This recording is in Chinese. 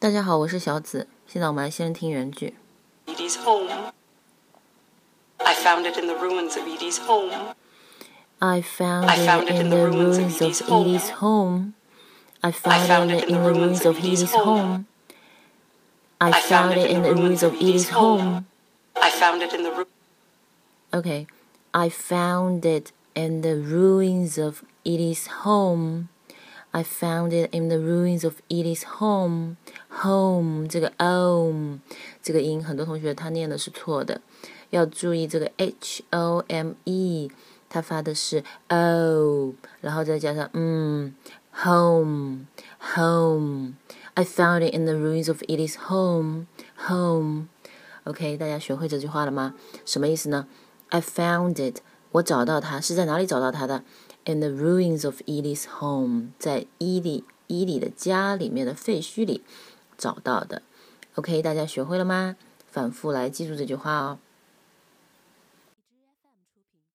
大家好，我是小紫。现在我们来先听原句。Edie's home. I found it in the ruins of Edie's home. I found it in the ruins of Edie's home. I found it in the ruins of Edie's home. I found it in the ruins of Edie's home. I found it in the ru- Okay, I found it in the ruins of Edie's home. I found it in the ruins of Edie's home. Home 这个 om 这个音，很多同学他念的是错的，要注意这个 h o m e，他发的是 o，然后再加上嗯，home home。I found it in the ruins of Edie's home. Home. OK，大家学会这句话了吗？什么意思呢？I found it，我找到它是在哪里找到它的？In the ruins of Edie's home，在伊利伊利的家里面的废墟里找到的。OK，大家学会了吗？反复来记住这句话哦。